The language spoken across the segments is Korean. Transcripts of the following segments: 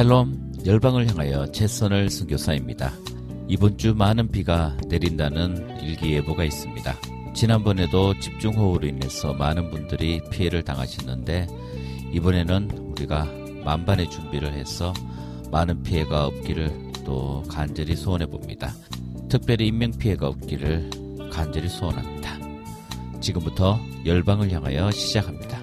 샬롬 열방을 향하여 최선을 순교사입니다. 이번 주 많은 비가 내린다는 일기예보가 있습니다. 지난번에도 집중호우로 인해서 많은 분들이 피해를 당하셨는데 이번에는 우리가 만반의 준비를 해서 많은 피해가 없기를 또 간절히 소원해 봅니다. 특별히 인명 피해가 없기를 간절히 소원합니다. 지금부터 열방을 향하여 시작합니다.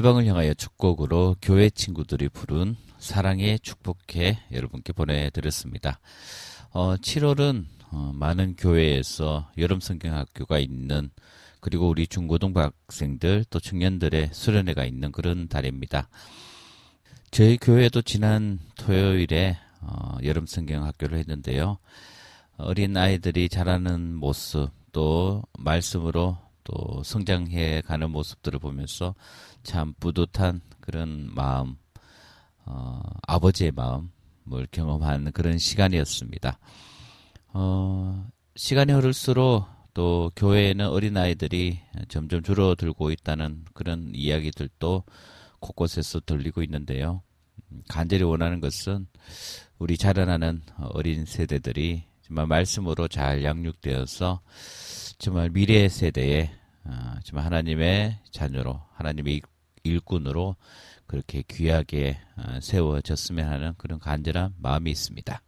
열방을 향하여 첫 곡으로 교회 친구들이 부른 사랑의 축복해 여러분께 보내드렸습니다. 어, 7월은 어, 많은 교회에서 여름 성경학교가 있는 그리고 우리 중고등부 학생들 또 청년들의 수련회가 있는 그런 달입니다. 저희 교회도 지난 토요일에 어, 여름 성경학교를 했는데요. 어린 아이들이 자라는 모습 또 말씀으로 또 성장해 가는 모습들을 보면서 참 뿌듯한 그런 마음, 어, 아버지의 마음을 경험하는 그런 시간이었습니다. 어, 시간이 흐를수록 또 교회에는 어린아이들이 점점 줄어들고 있다는 그런 이야기들도 곳곳에서 들리고 있는데요. 간절히 원하는 것은 우리 자라나는 어린 세대들이 정말 말씀으로 잘 양육되어서 정말 미래 세대에 어, 정말 하나님의 자녀로 하나님의 일꾼으로 그렇게 귀하게 어, 세워졌으면 하는 그런 간절한 마음이 있습니다.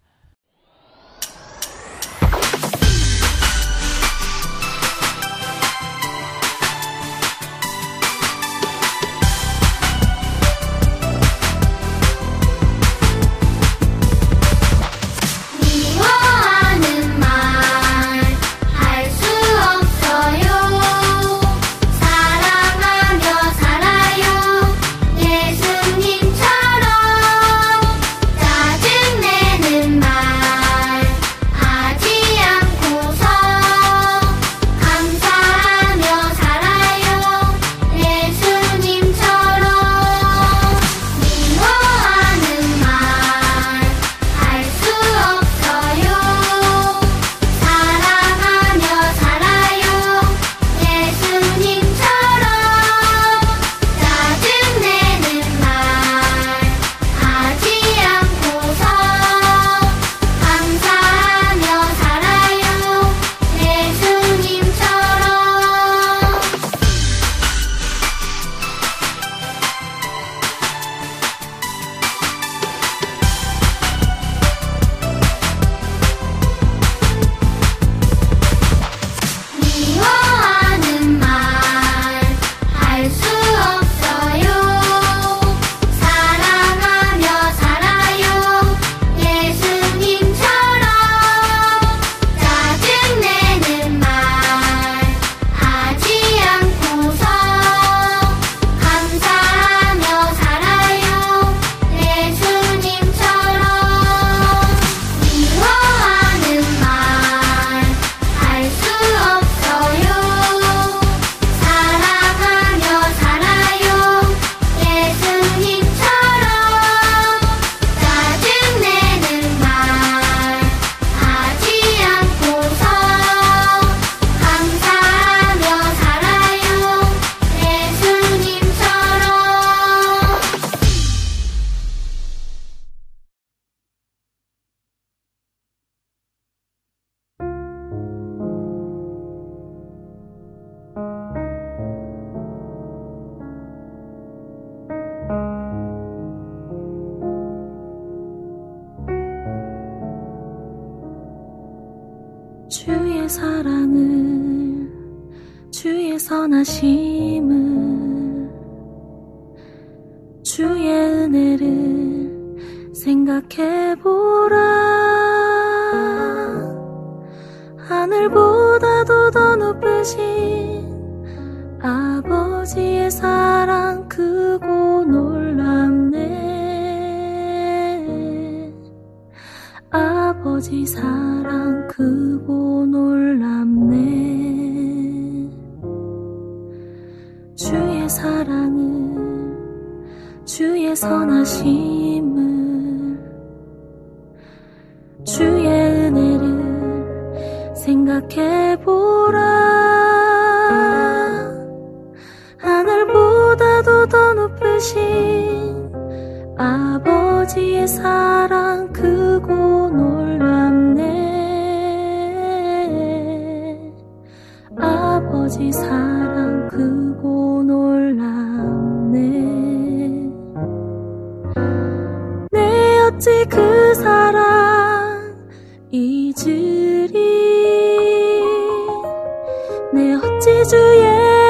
记住夜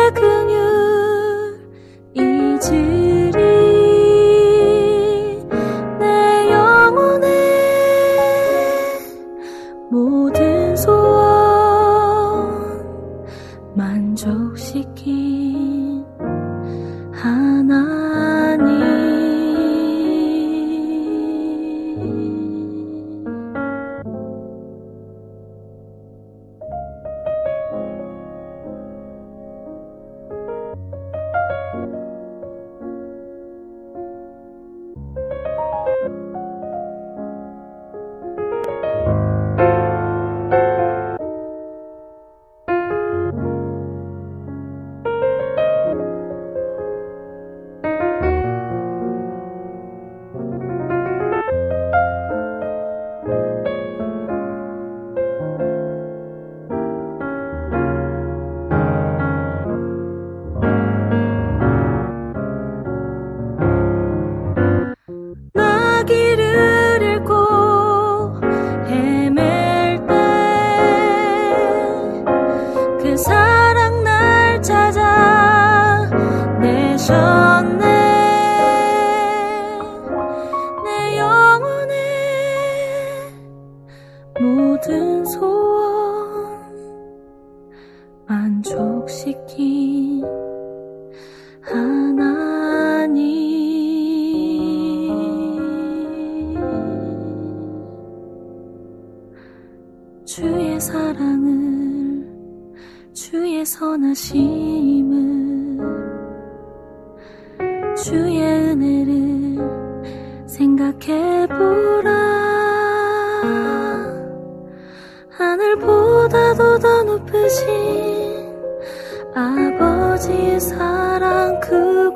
보다 높으신 아버지의 사랑 그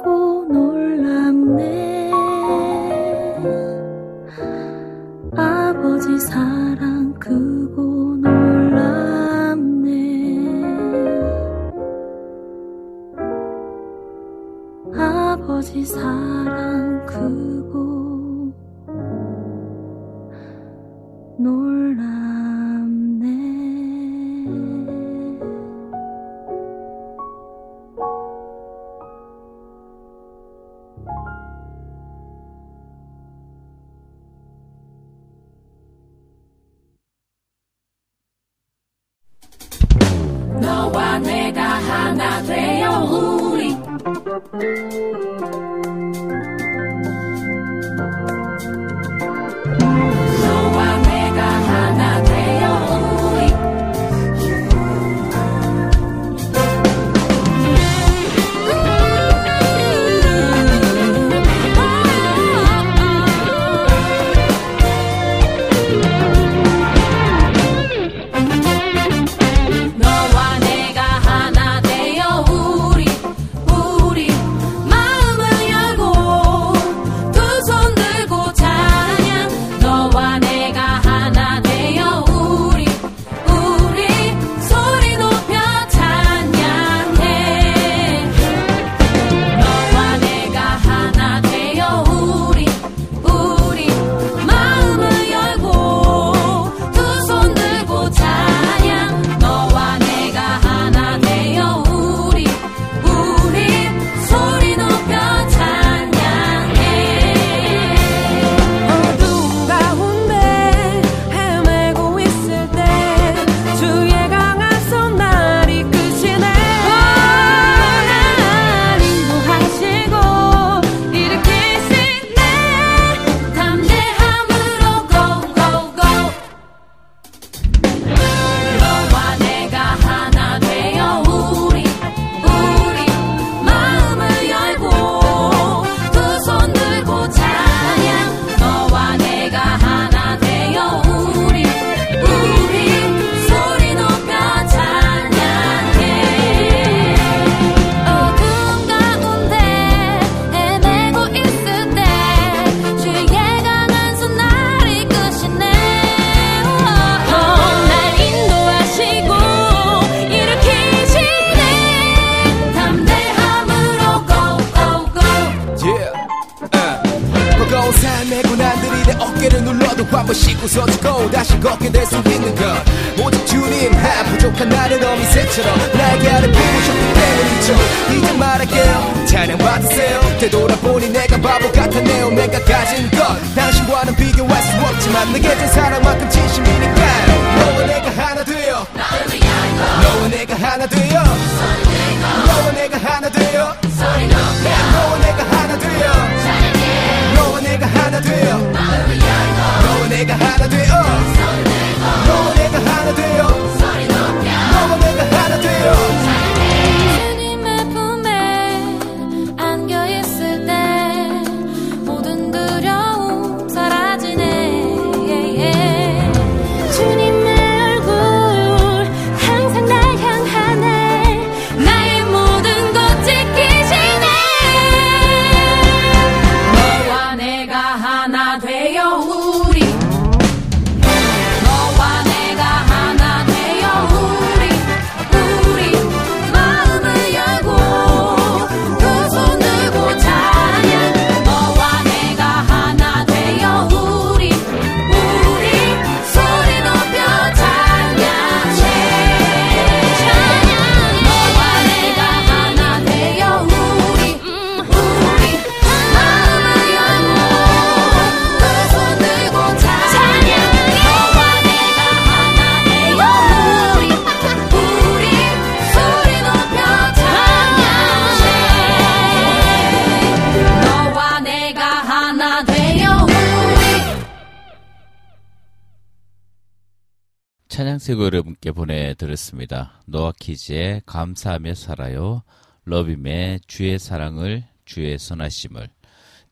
찬양세고 여러분께 보내드렸습니다. 노아키즈의 감사하며 살아요. 러빔의 주의 사랑을 주의 선하심을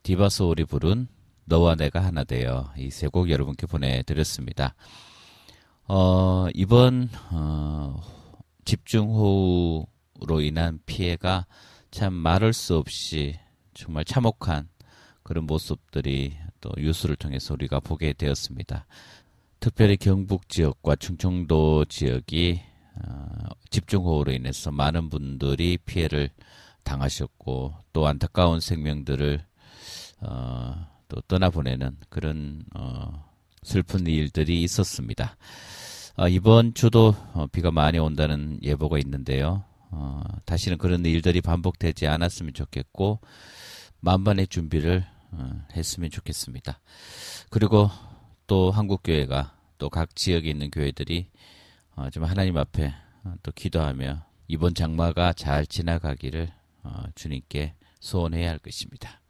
디바소울이 부른 너와 내가 하나 되어 이 세 곡 여러분께 보내드렸습니다. 어, 이번 어, 집중호우로 인한 피해가 참 말할 수 없이 정말 참혹한 그런 모습들이 또 뉴스를 통해서 우리가 보게 되었습니다. 특별히 경북 지역과 충청도 지역이 어, 집중호우로 인해서 많은 분들이 피해를 당하셨고 또 안타까운 생명들을 어, 또 떠나보내는 그런 어, 슬픈 일들이 있었습니다. 어, 이번 주도 어, 비가 많이 온다는 예보가 있는데요. 어, 다시는 그런 일들이 반복되지 않았으면 좋겠고 만반의 준비를 어, 했으면 좋겠습니다. 그리고 또 한국교회가 또 각 지역에 있는 교회들이 어, 좀 하나님 앞에 어, 또 기도하며 이번 장마가 잘 지나가기를 어, 주님께 소원해야 할 것입니다.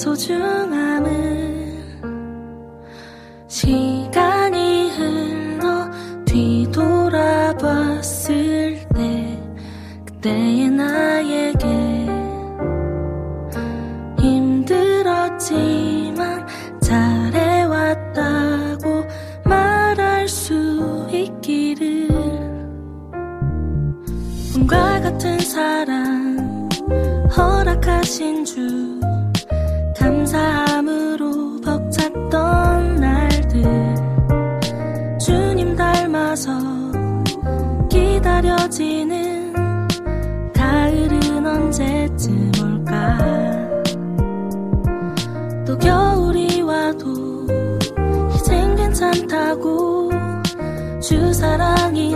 소중함을 시간이 흘러 뒤돌아봤을 때 그때의 나에게 힘들었지만 잘해왔다고 말할 수 있기를 꿈과 같은 사랑 허락하신 주 기다려지는 가을은 언제쯤 올까? 또 겨울이 와도 이젠 괜찮다고 주 사랑이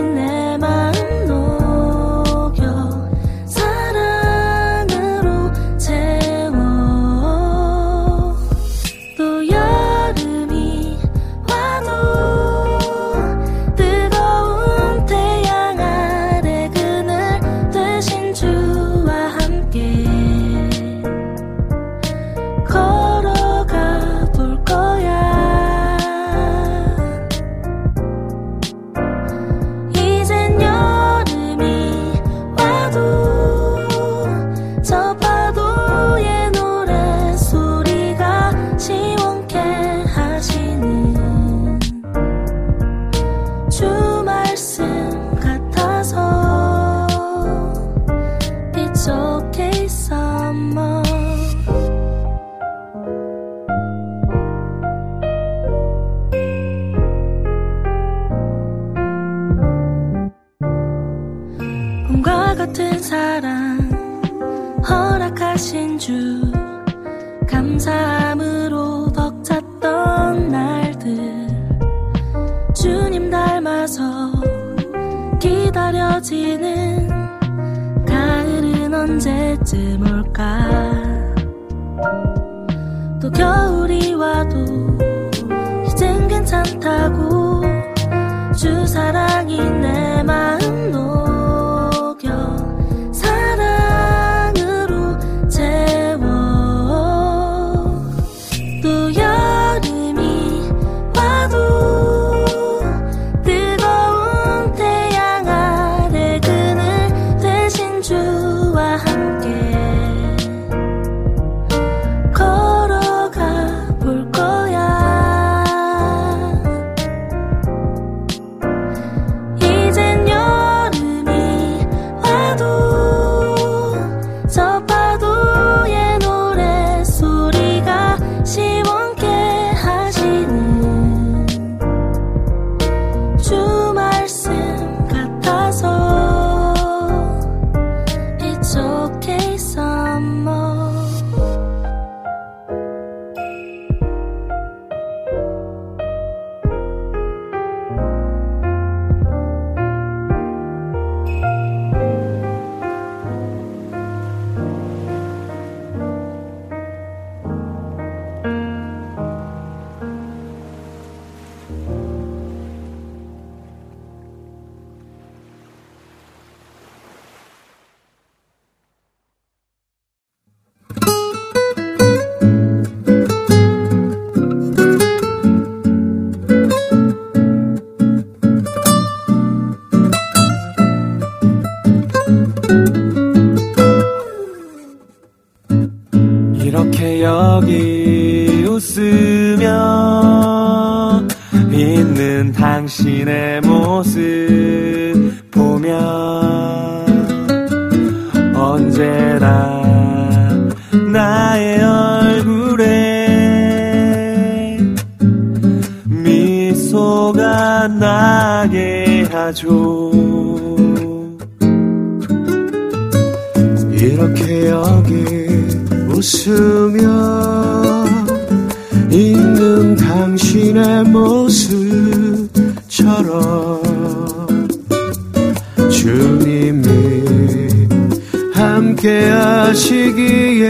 함께 하시기에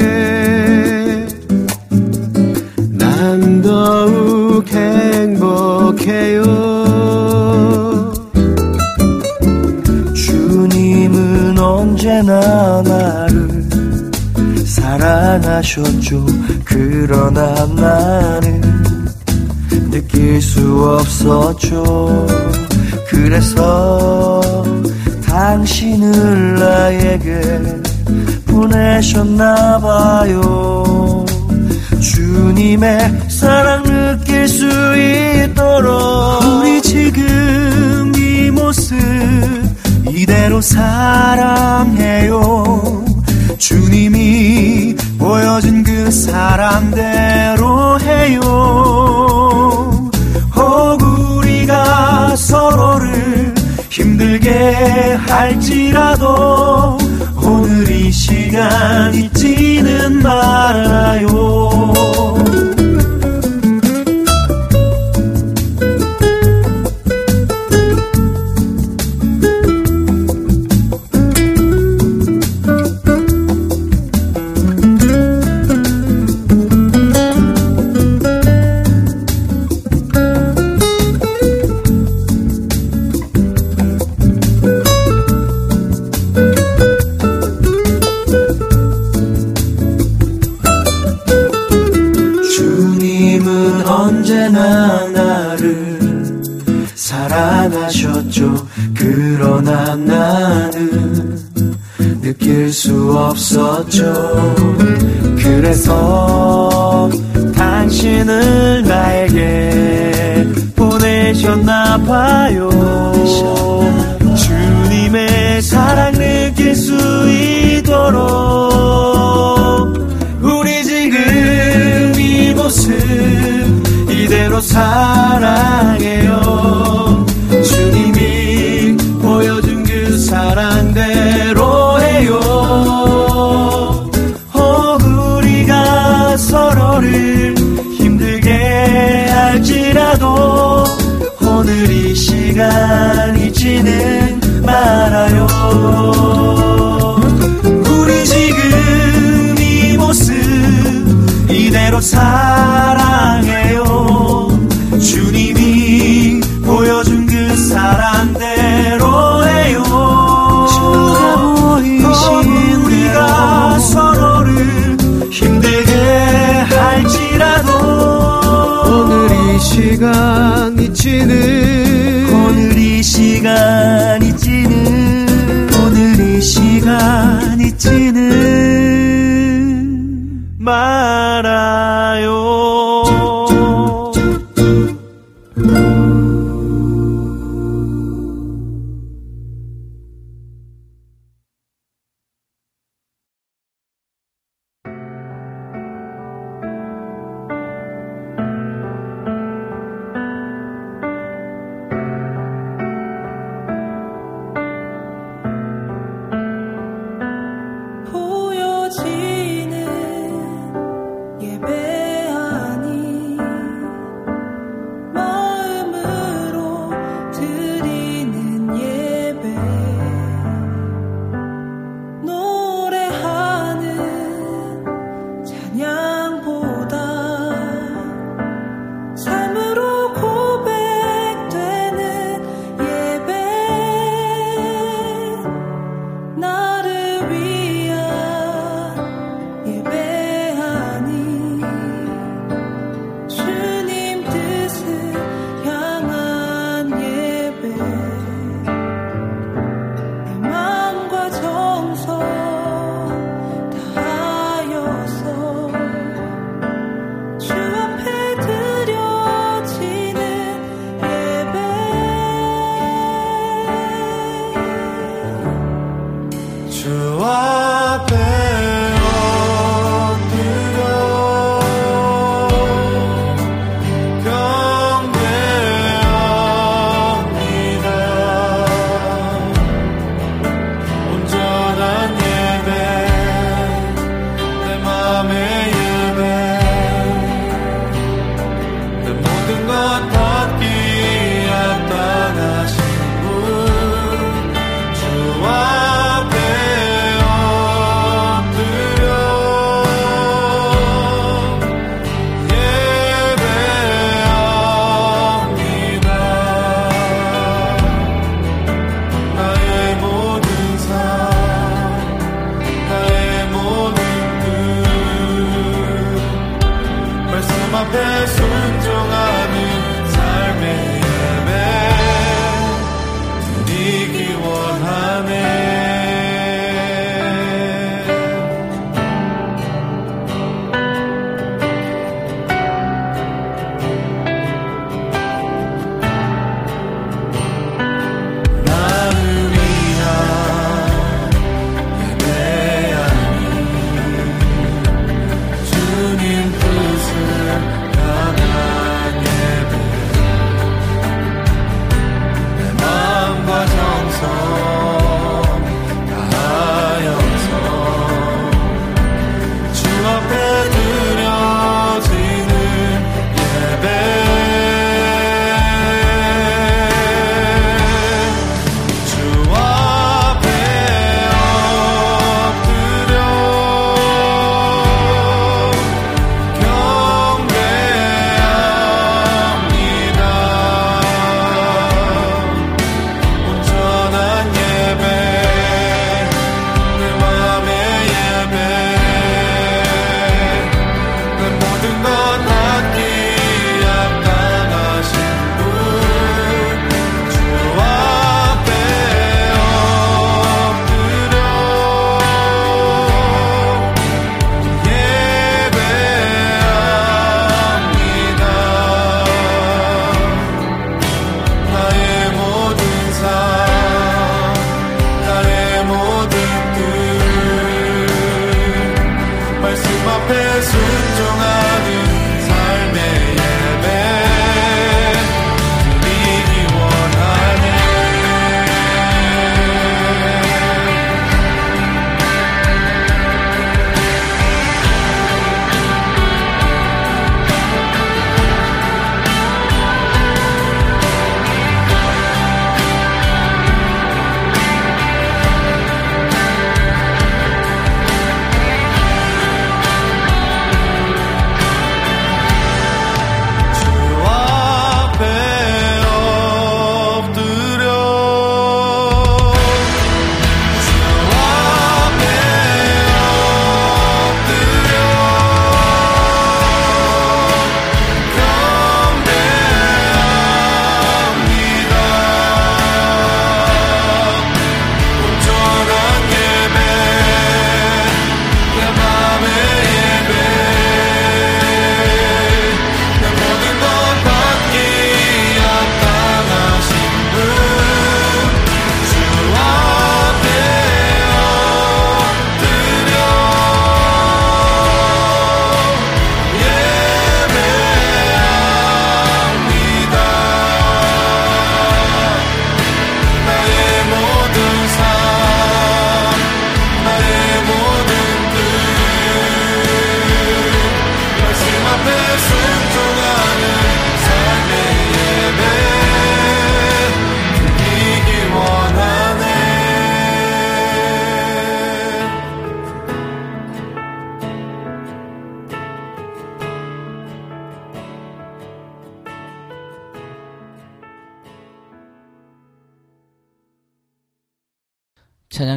난 더욱 행복해요. 주님은 언제나 나를 사랑하셨죠. 그러나 나는 느낄 수 없었죠. 그래서 당신을 나에게 보내셨나봐요. 주님의 사랑 느낄 수 있도록 우리 지금 이 모습 이대로 사랑해요. 주님이 보여준 그 사랑대로 해요. 허구리가 서로를 힘들게 할지라도 시간 잊지는 말아요. 아파요.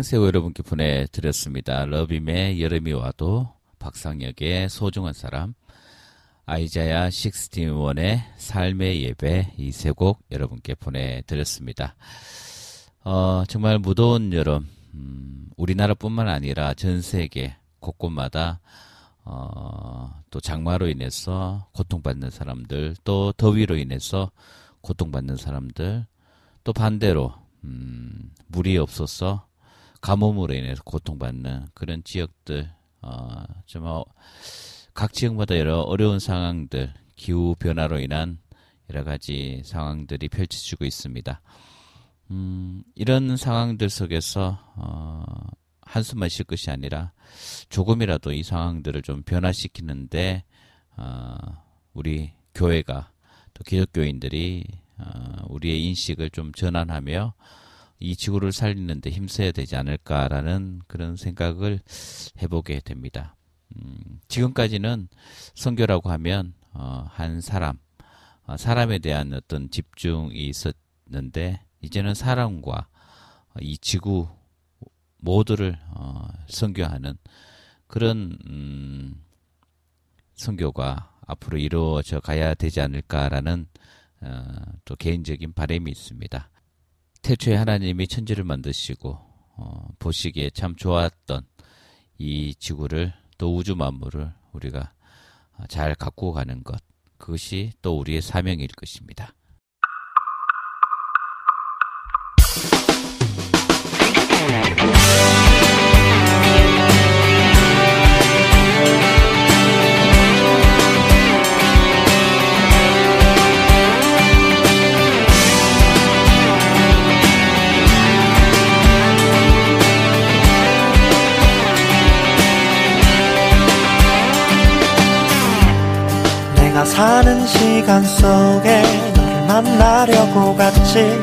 찬양새우 여러분께 보내드렸습니다. 러빔의 여름이 와도 박상혁의 소중한 사람 아이자야 61의 삶의 예배 이 세 곡 여러분께 보내드렸습니다. 어, 정말 무더운 여름 음, 우리나라뿐만 아니라 전 세계 곳곳마다 어, 또 장마로 인해서 고통받는 사람들 또 더위로 인해서 고통받는 사람들 또 반대로 음, 물이 없어서 가뭄으로 인해서 고통받는 그런 지역들 어, 정말 각 지역마다 여러 어려운 상황들 기후 변화로 인한 여러 가지 상황들이 펼쳐지고 있습니다. 음, 이런 상황들 속에서 어, 한숨만 쉴 것이 아니라 조금이라도 이 상황들을 좀 변화시키는데 어, 우리 교회가 또 기독교인들이 어, 우리의 인식을 좀 전환하며 이 지구를 살리는데 힘써야 되지 않을까라는 그런 생각을 해보게 됩니다. 음, 지금까지는 선교라고 하면 어, 한 사람, 어, 사람에 대한 어떤 집중이 있었는데 이제는 사람과 이 지구 모두를 어, 선교하는 그런 음, 선교가 앞으로 이루어져 가야 되지 않을까라는 어, 또 개인적인 바람이 있습니다. 태초에 하나님이 천지를 만드시고 어, 보시기에 참 좋았던 이 지구를 또 우주 만물을 우리가 잘 갖고 가는 것 그것이 또 우리의 사명일 것입니다. 내가 사는 시간 속에 너를 만나려고 갔지.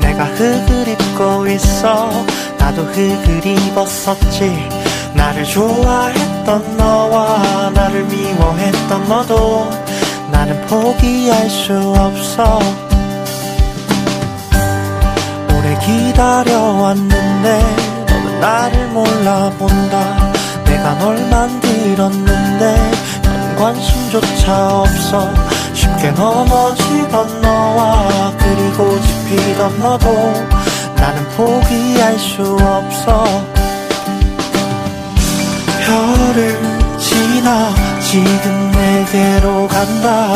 내가 흙을 입고 있어 나도 흙을 입었었지. 나를 좋아했던 너와 나를 미워했던 너도 나는 포기할 수 없어. 오래 기다려왔는데 너는 나를 몰라본다. 내가 널 만들었는데 넌 관심조차 없어. 쉽게 넘어지던 너와 그리고 집히던 너도 나는 포기할 수 없어. 별을 지나 지금 내게로 간다.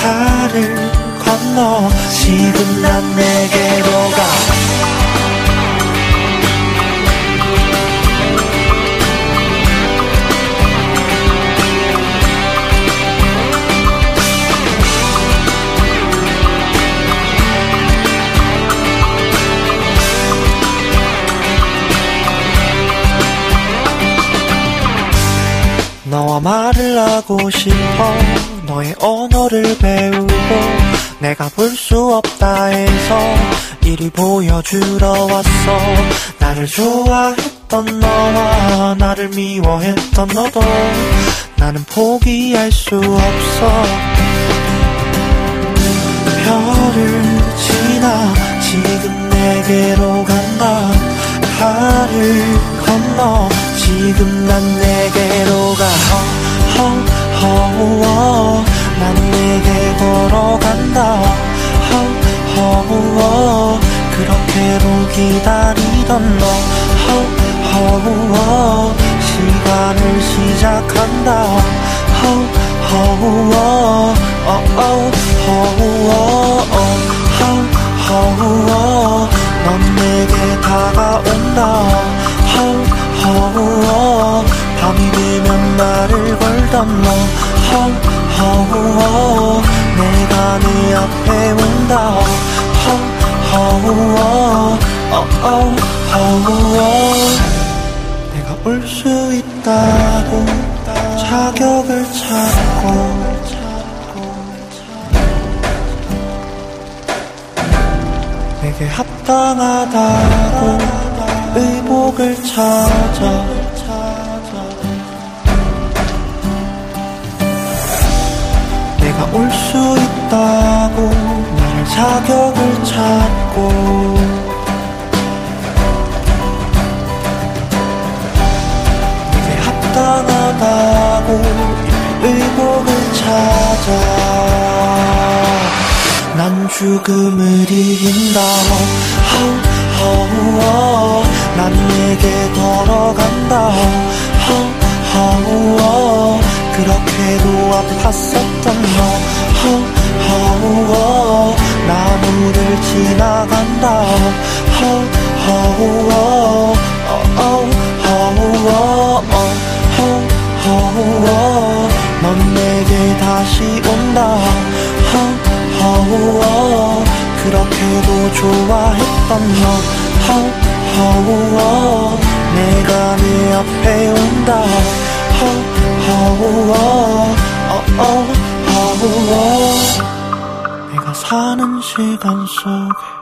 달을 건너 지금 난 내게로 가 너와 말을 하고 싶어. 너의 언어를 배우고 내가 볼 수 없다 해서 이리 보여주러 왔어. 나를 좋아했던 너와 나를 미워했던 너도 나는 포기할 수 없어. 별을 지나 지금 내게로 간다. 달을 건너 지금 난 내게로 가 허허허 난 내게 걸어간다 허허허 그렇게도 기다리던 너 허허허 시간을 시작한다 허허허 어어 허허허 허허허 내가 올 수 있다고 자격을 찾고 내게 합당하다고 의복을 찾아 내가 올 수 있다고 나를 자격을 찾고 찾아 난 죽음을 이긴다 난 내게 걸어간다 그렇게도 아팠었던 나무를 지나간다 Oh, oh, oh, oh, oh, oh, oh, oh, oh, oh, oh, oh, oh, oh, oh, oh, 넌 내게 다시 온다. 허허워 그렇게도 좋아했던 너. 허허워 내가 네 앞에 온다. 허허워 어어허워 내가 사는 시간 속에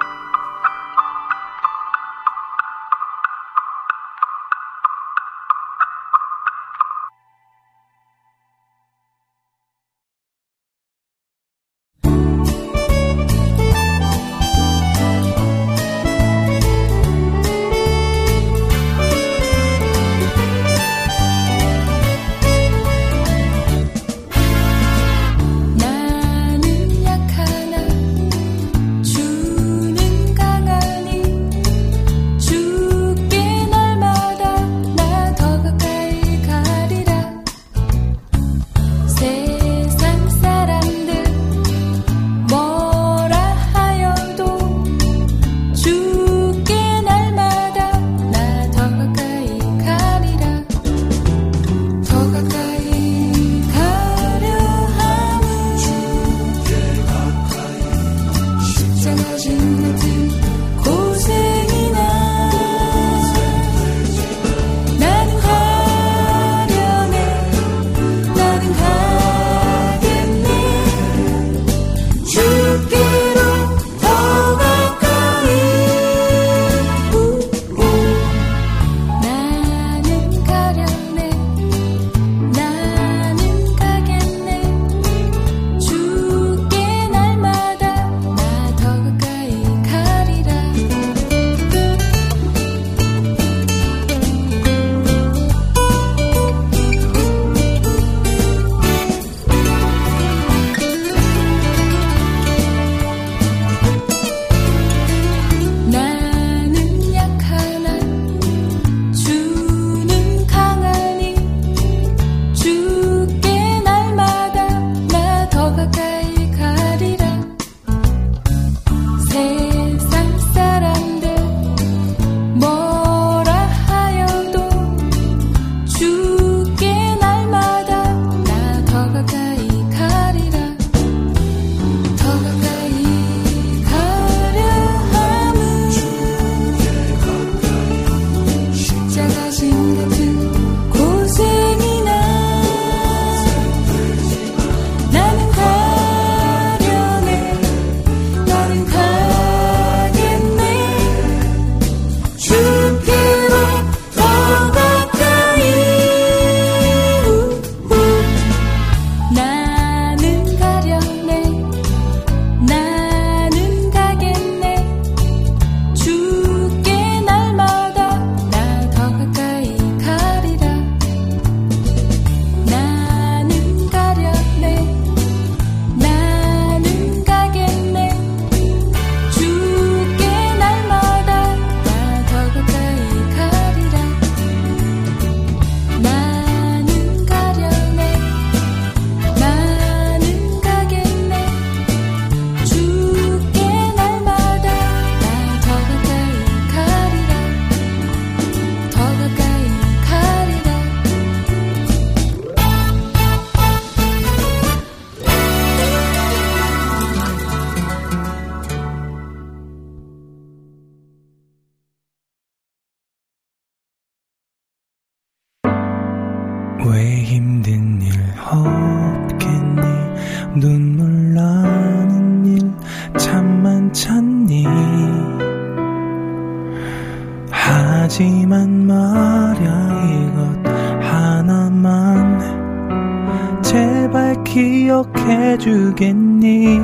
해주겠니?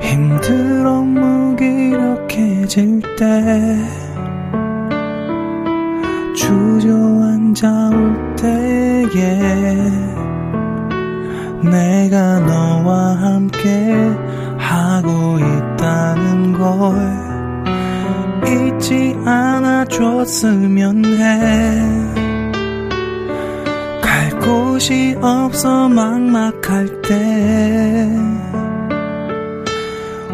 힘들어 무기력해질 때 주저앉아 올 때에 내가 너와 함께 하고 있다는 걸 잊지 않아줬으면 해. 갈 곳이 없어 막막할 때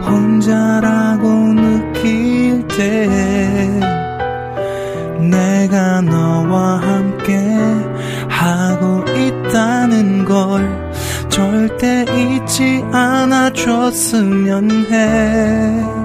혼자라고 느낄 때 내가 너와 함께 하고 있다는 걸 절대 잊지 않아 줬으면 해.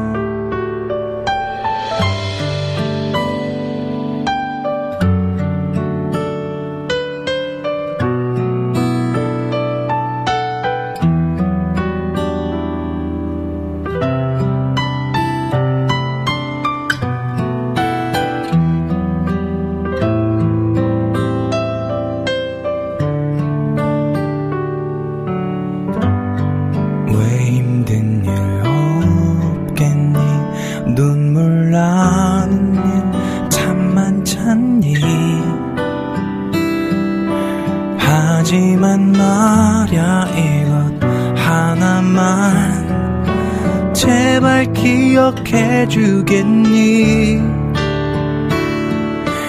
해 주겠니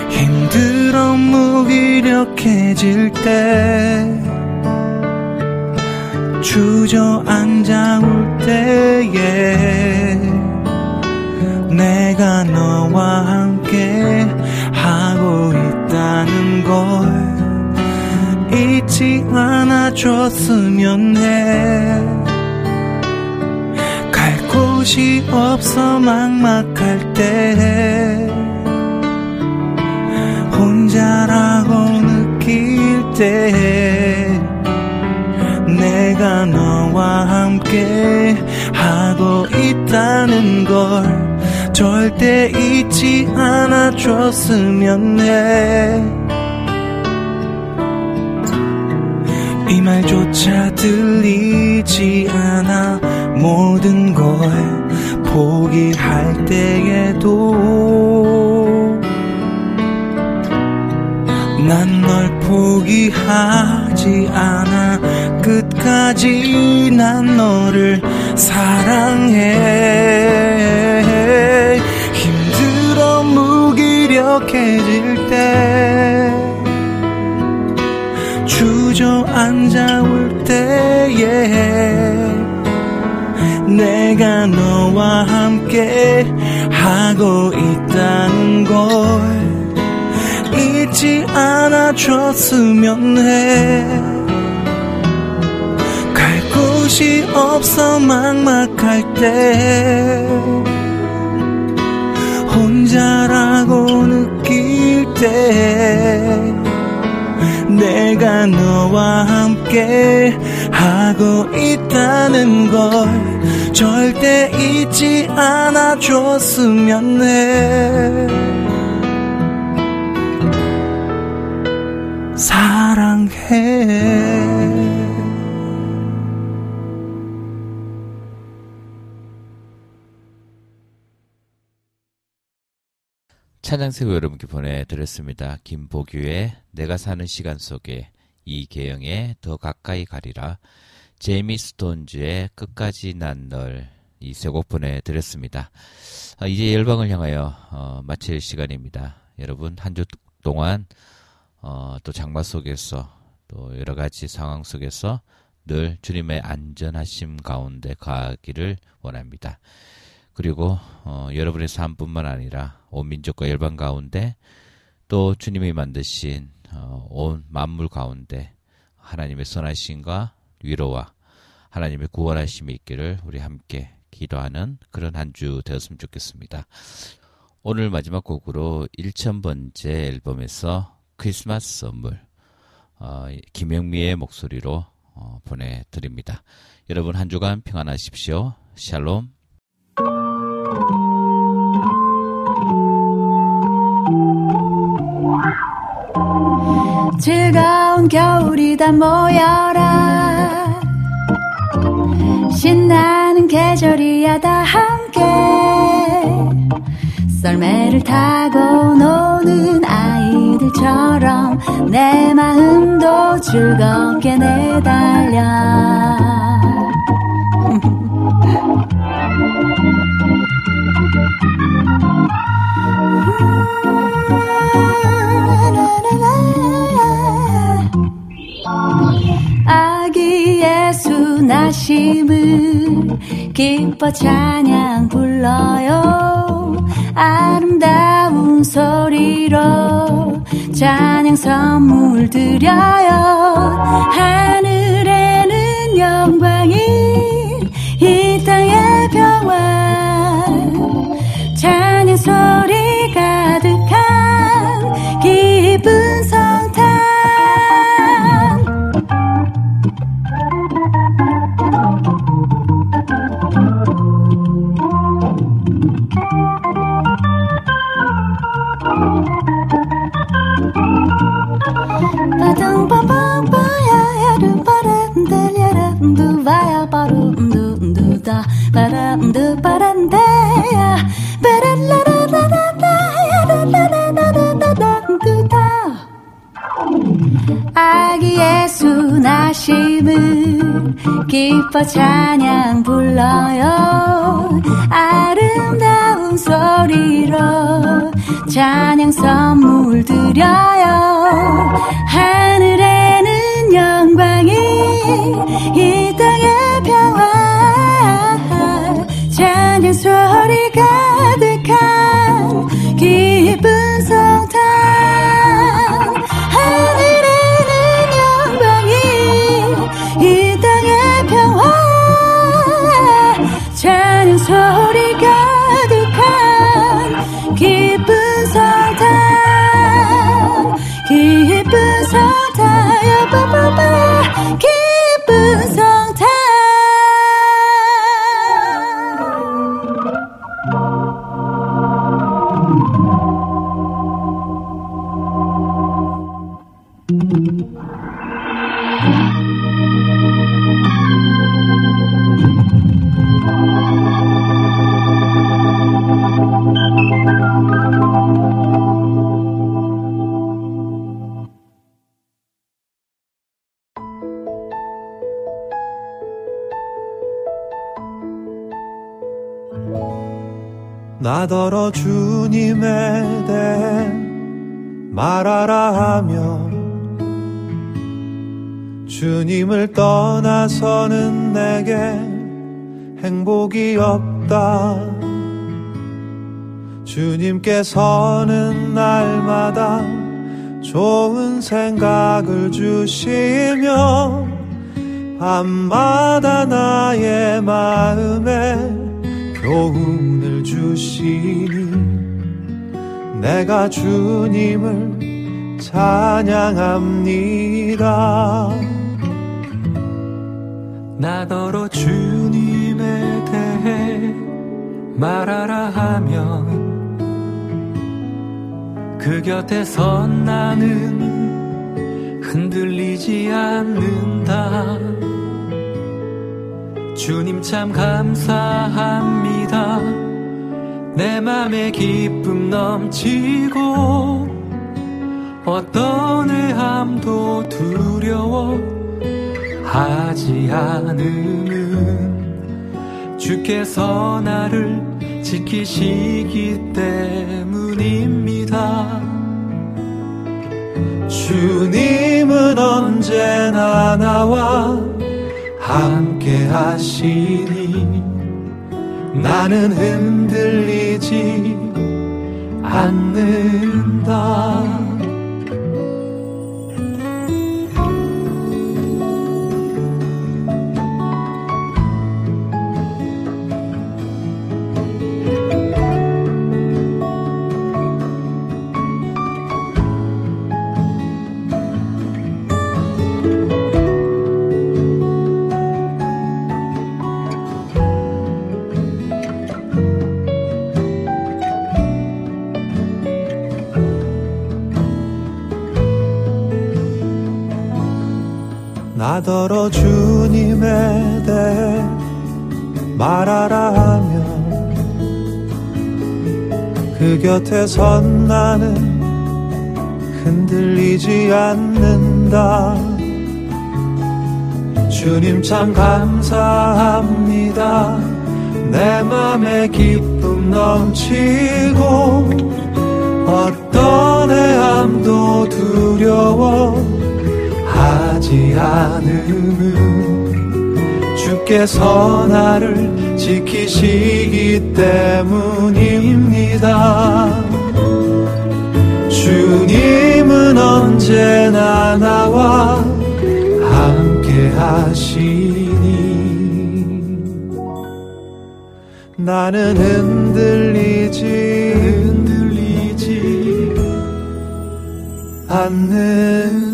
힘들어 무기력해질 때 주저앉아 올 때에 내가 너와 함께 하고 있다는 걸 잊지 않아 줬으면 해. 갈 곳이 없어 막막할 때 혼자라고 느낄 때 내가 너와 함께 하고 있다는 걸 절대 잊지 않아 줬으면 해. 이 말조차 들리지 않아 모든 걸 포기할 때에도 난 널 포기하지 않아. 끝까지 난 너를 사랑해. 힘들어 무기력해질 때 주저앉아 올 때에 내가 너와 함께 하고 있다는 걸 잊지 않아 줬으면 해. 갈 곳이 없어 막막할 때 혼자라고 느낄 때 내가 너와 함께 하고 있다는 걸 절대 잊지 않아 줬으면 해. 사랑해. 찬양세고 여러분께 보내드렸습니다. 김보규의 내가 사는 시간 속에 이계영의 더 가까이 가리라 제이미 스톤즈의 끝까지 난 널 이세곡 보내드렸습니다. 아, 이제 열방을 향하여 어, 마칠 시간입니다. 여러분 한 주 동안 어, 또 장마 속에서 또 여러 가지 상황 속에서 늘 주님의 안전하심 가운데 가기를 원합니다. 그리고 어, 여러분의 삶뿐만 아니라 온 민족과 열방 가운데 또 주님이 만드신 어, 온 만물 가운데 하나님의 선하심과 위로와 하나님의 구원하심이 있기를 우리 함께 기도하는 그런 한 주 되었으면 좋겠습니다. 오늘 마지막 곡으로 1000번째 앨범에서 크리스마스 선물 어, 김영미의 목소리로 어, 보내드립니다. 여러분 한 주간 평안하십시오. 샬롬. 즐거운 겨울이 다 모여라. 신나는 계절이야 다 함께. 썰매를 타고 노는 아이들 바람처럼 내 마음도 즐겁게 내달려 나심을 기뻐 찬양 불러요. 아름다운 소리로 찬양 선물 드려요. 하늘에는 영광이 이 바람두 바람대야 베랄라라라라라야라라라라라라두다. 아기 예수 나심을 기뻐 찬양 불러요. 아름다운 소리로 찬양 선물 드려요. 하늘에는 영광이 나더러 주님에 대해 말하라 하며 주님을 떠나서는 내게 행복이 없다. 주님께서는 날마다 좋은 생각을 주시며 밤마다 나의 마음에 교훈을 주시니 내가 주님을 찬양합니다. 나더러 주님에 대해 말하라 하면 그 곁에 선 나는 흔들리지 않는다. 주님 참 감사합니다. 내 맘에 기쁨 넘치고 어떤 의함도 두려워 하지 않음은 주께서 나를 지키시기 때문입니다. 주님은 언제나 나와 함께 하시니 나는 흔들리지 않는다. 곁에 선 나는 흔들리지 않는다. 주님 참 감사합니다. 내 맘에 기쁨 넘치고 어떤 해함도 두려워하지 않음은 주께서 나를 지키시기 때문입니다. 주님은 언제나 나와 함께 하시니. 나는 흔들리지 흔들리지 않는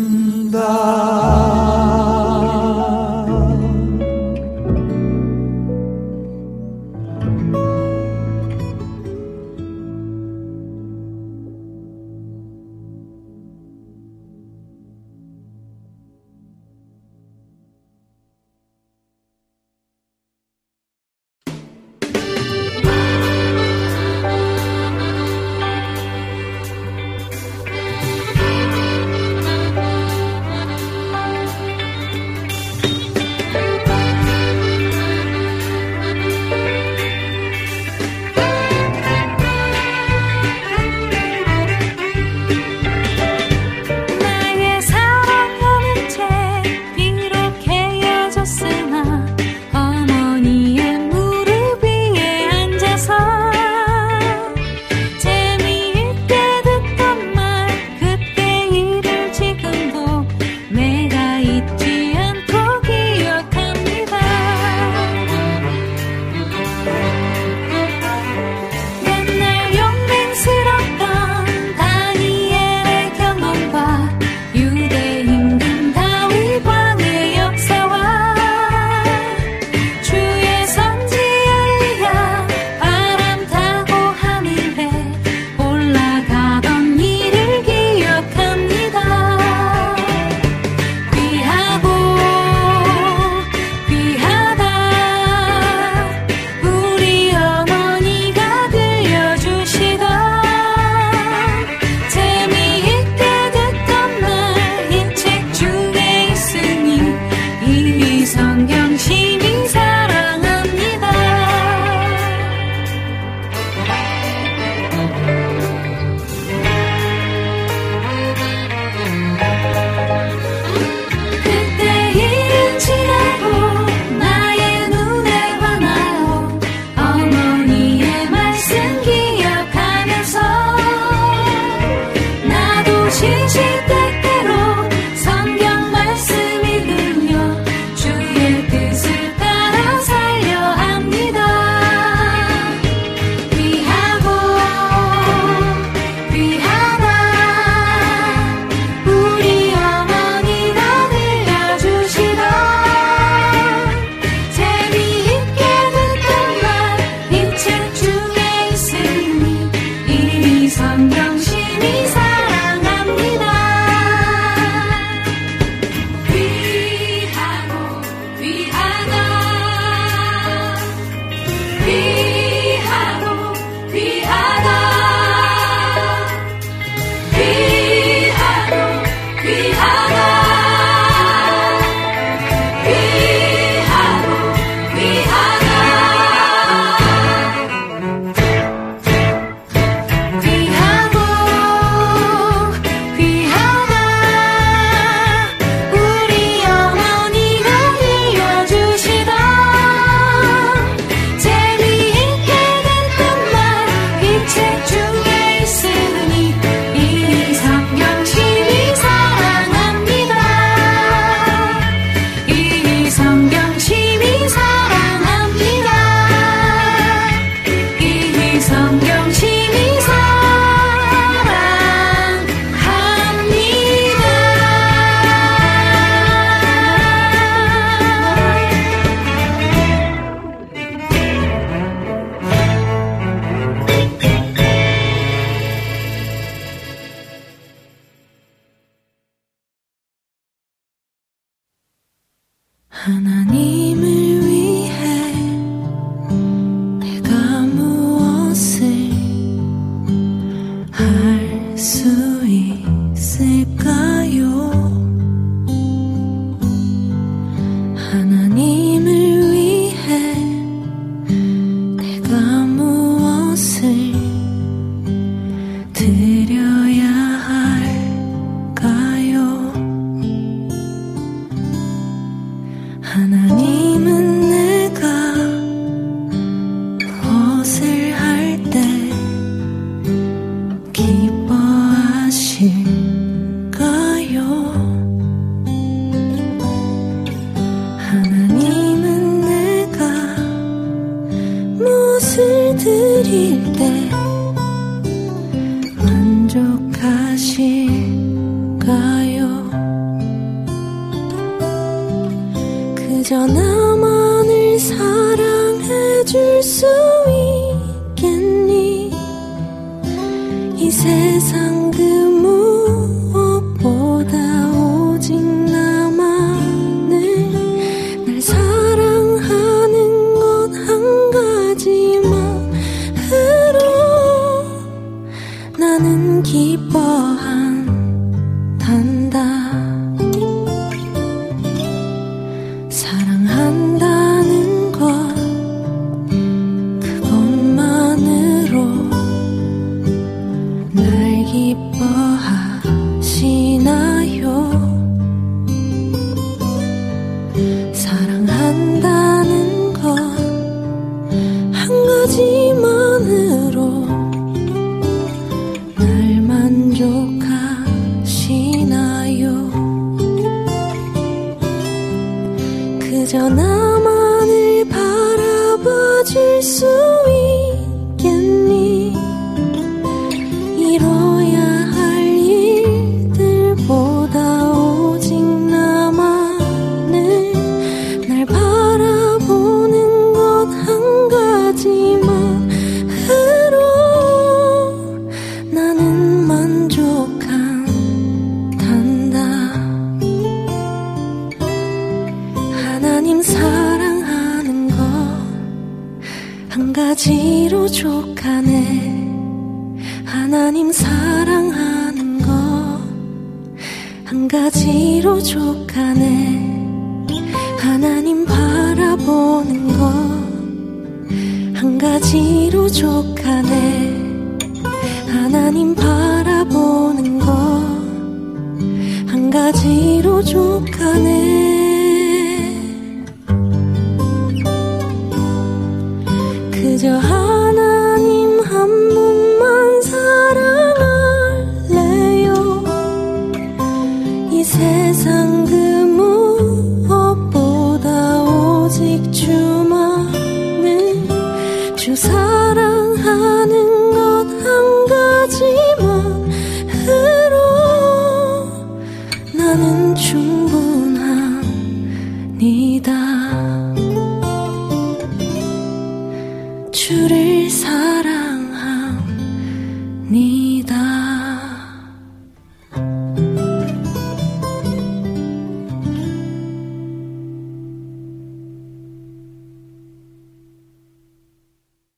저 나만을 바라봐줄 수